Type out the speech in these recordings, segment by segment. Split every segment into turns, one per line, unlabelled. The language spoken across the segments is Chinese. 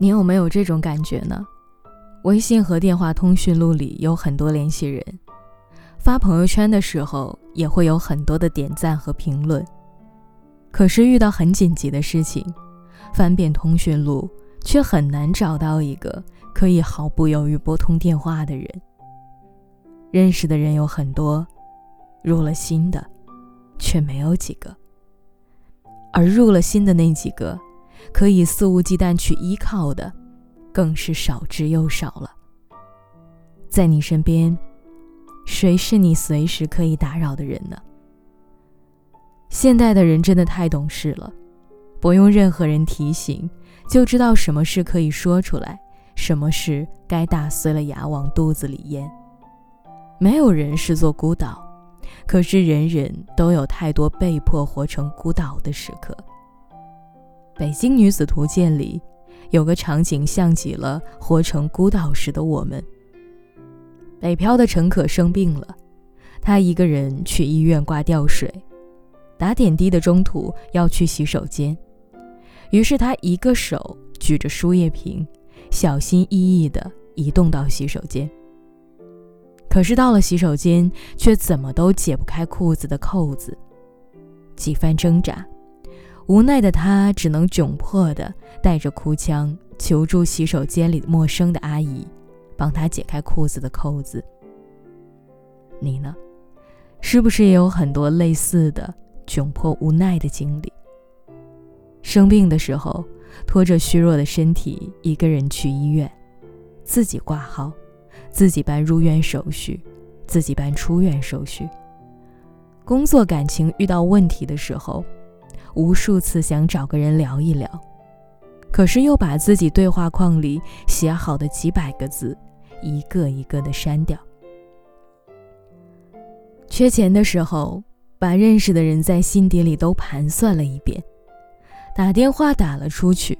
你有没有这种感觉呢？微信和电话通讯录里有很多联系人，发朋友圈的时候也会有很多的点赞和评论。可是遇到很紧急的事情，翻遍通讯录却很难找到一个可以毫不犹豫拨通电话的人。认识的人有很多，入了心的却没有几个，而入了心的那几个。可以肆无忌惮去依靠的，更是少之又少了。在你身边，谁是你随时可以打扰的人呢？现代的人真的太懂事了，不用任何人提醒，就知道什么事可以说出来，什么事该打碎了牙往肚子里咽。没有人是座孤岛，可是人人都有太多被迫活成孤岛的时刻。《北京女子图鉴》里有个场景，像极了活成孤岛时的我们。北漂的陈可生病了，他一个人去医院挂吊水，打点滴的中途要去洗手间，于是他一个手举着输液瓶，小心翼翼地移动到洗手间。可是到了洗手间，却怎么都解不开裤子的扣子，几番挣扎。无奈的他只能窘迫的带着哭腔求助洗手间里陌生的阿姨，帮他解开裤子的扣子。你呢，是不是也有很多类似的窘迫无奈的经历？生病的时候，拖着虚弱的身体一个人去医院，自己挂号，自己办入院手续，自己办出院手续。工作感情遇到问题的时候。无数次想找个人聊一聊，可是又把自己对话框里写好的几百个字一个一个的删掉。缺钱的时候，把认识的人在心底里都盘算了一遍，打电话打了出去，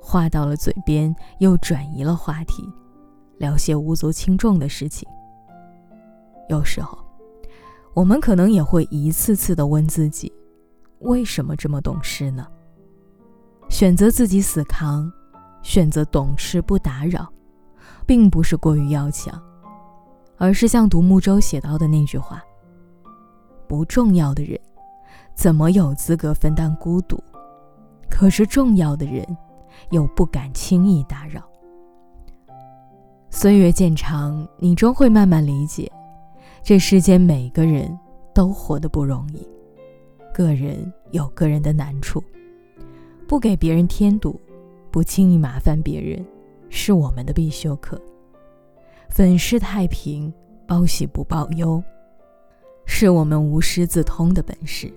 话到了嘴边又转移了话题，聊些无足轻重的事情。有时候，我们可能也会一次次的问自己。为什么这么懂事呢？选择自己死扛，选择懂事不打扰，并不是过于要强，而是像独木舟写到的那句话：“不重要的人，怎么有资格分担孤独？可是重要的人，又不敢轻易打扰。”岁月渐长，你终会慢慢理解，这世间每个人都活得不容易。个人有个人的难处，不给别人添堵，不轻易麻烦别人，是我们的必修课。粉饰太平，报喜不报忧，是我们无师自通的本事。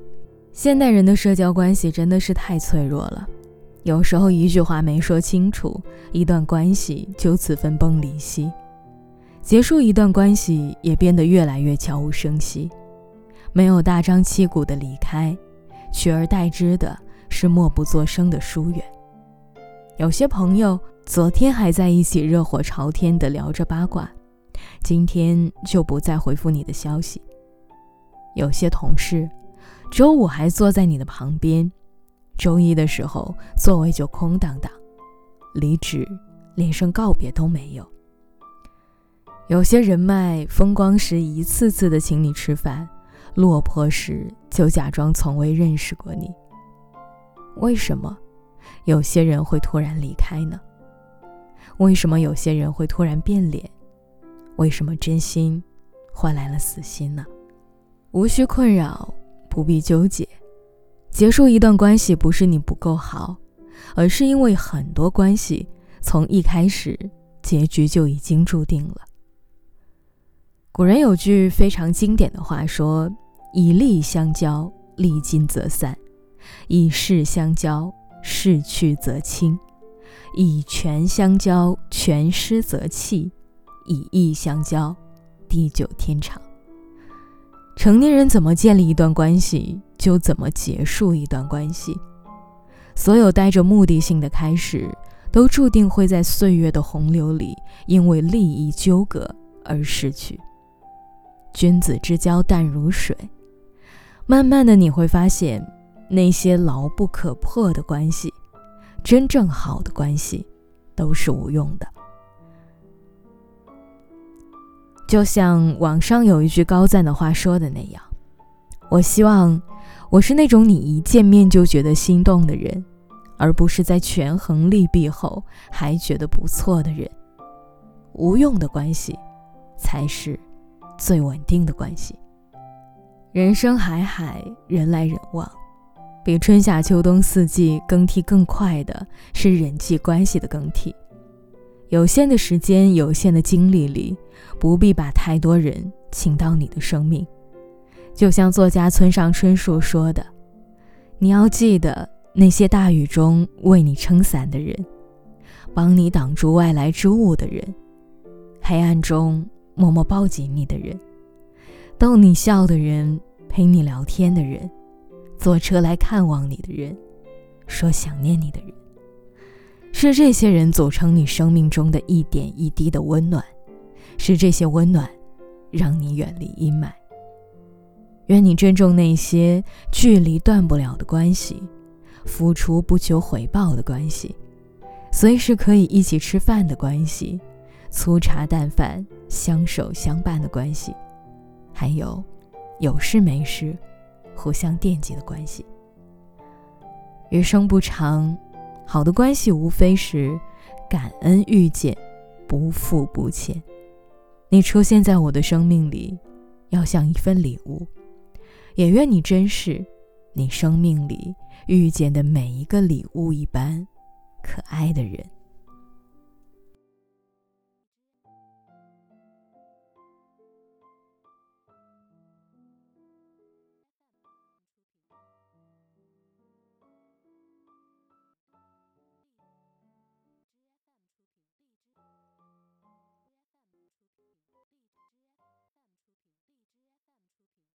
现代人的社交关系真的是太脆弱了，有时候一句话没说清楚，一段关系就此分崩离析，结束一段关系也变得越来越悄无声息。没有大张旗鼓的离开，取而代之的是默不作声的疏远。有些朋友昨天还在一起热火朝天的聊着八卦，今天就不再回复你的消息。有些同事周五还坐在你的旁边，周一的时候座位就空荡荡，离职连声告别都没有。有些人脉风光时一次次的请你吃饭。落魄时就假装从未认识过你。为什么有些人会突然离开呢？为什么有些人会突然变脸？为什么真心换来了死心呢？无需困扰，不必纠结。结束一段关系不是你不够好，而是因为很多关系从一开始结局就已经注定了。古人有句非常经典的话说。以利相交，利尽则散；以势相交，势去则清；以权相交，权失则弃；以义相交，地久天长。成年人怎么建立一段关系，就怎么结束一段关系。所有带着目的性的开始，都注定会在岁月的洪流里，因为利益纠葛而逝去。君子之交淡如水。慢慢的，你会发现，那些牢不可破的关系，真正好的关系，都是无用的。就像网上有一句高赞的话说的那样，我希望我是那种你一见面就觉得心动的人，而不是在权衡利弊后还觉得不错的人。无用的关系，才是最稳定的关系。人生海海，人来人往，比春夏秋冬四季更替更快的是人际关系的更替。有限的时间，有限的精力里。不必把太多人请到你的生命，就像作家村上春树说的：“你要记得那些大雨中为你撑伞的人，帮你挡住外来之物的人，黑暗中默默抱紧你的人，逗你笑的人，陪你聊天的人，坐车来看望你的人，说想念你的人，是这些人组成你生命中的一点一滴的温暖。”是这些温暖，让你远离阴霾。愿你珍重那些距离断不了的关系，付出不求回报的关系，随时可以一起吃饭的关系，粗茶淡饭相守相伴的关系，还有有事没事互相惦记的关系。余生不长，好的关系无非是感恩遇见，不负不欠。你出现在我的生命里，要像一份礼物，也愿你珍视你生命里遇见的每一个礼物一般可爱的人。荔枝 fm 出品荔枝 fm 出品。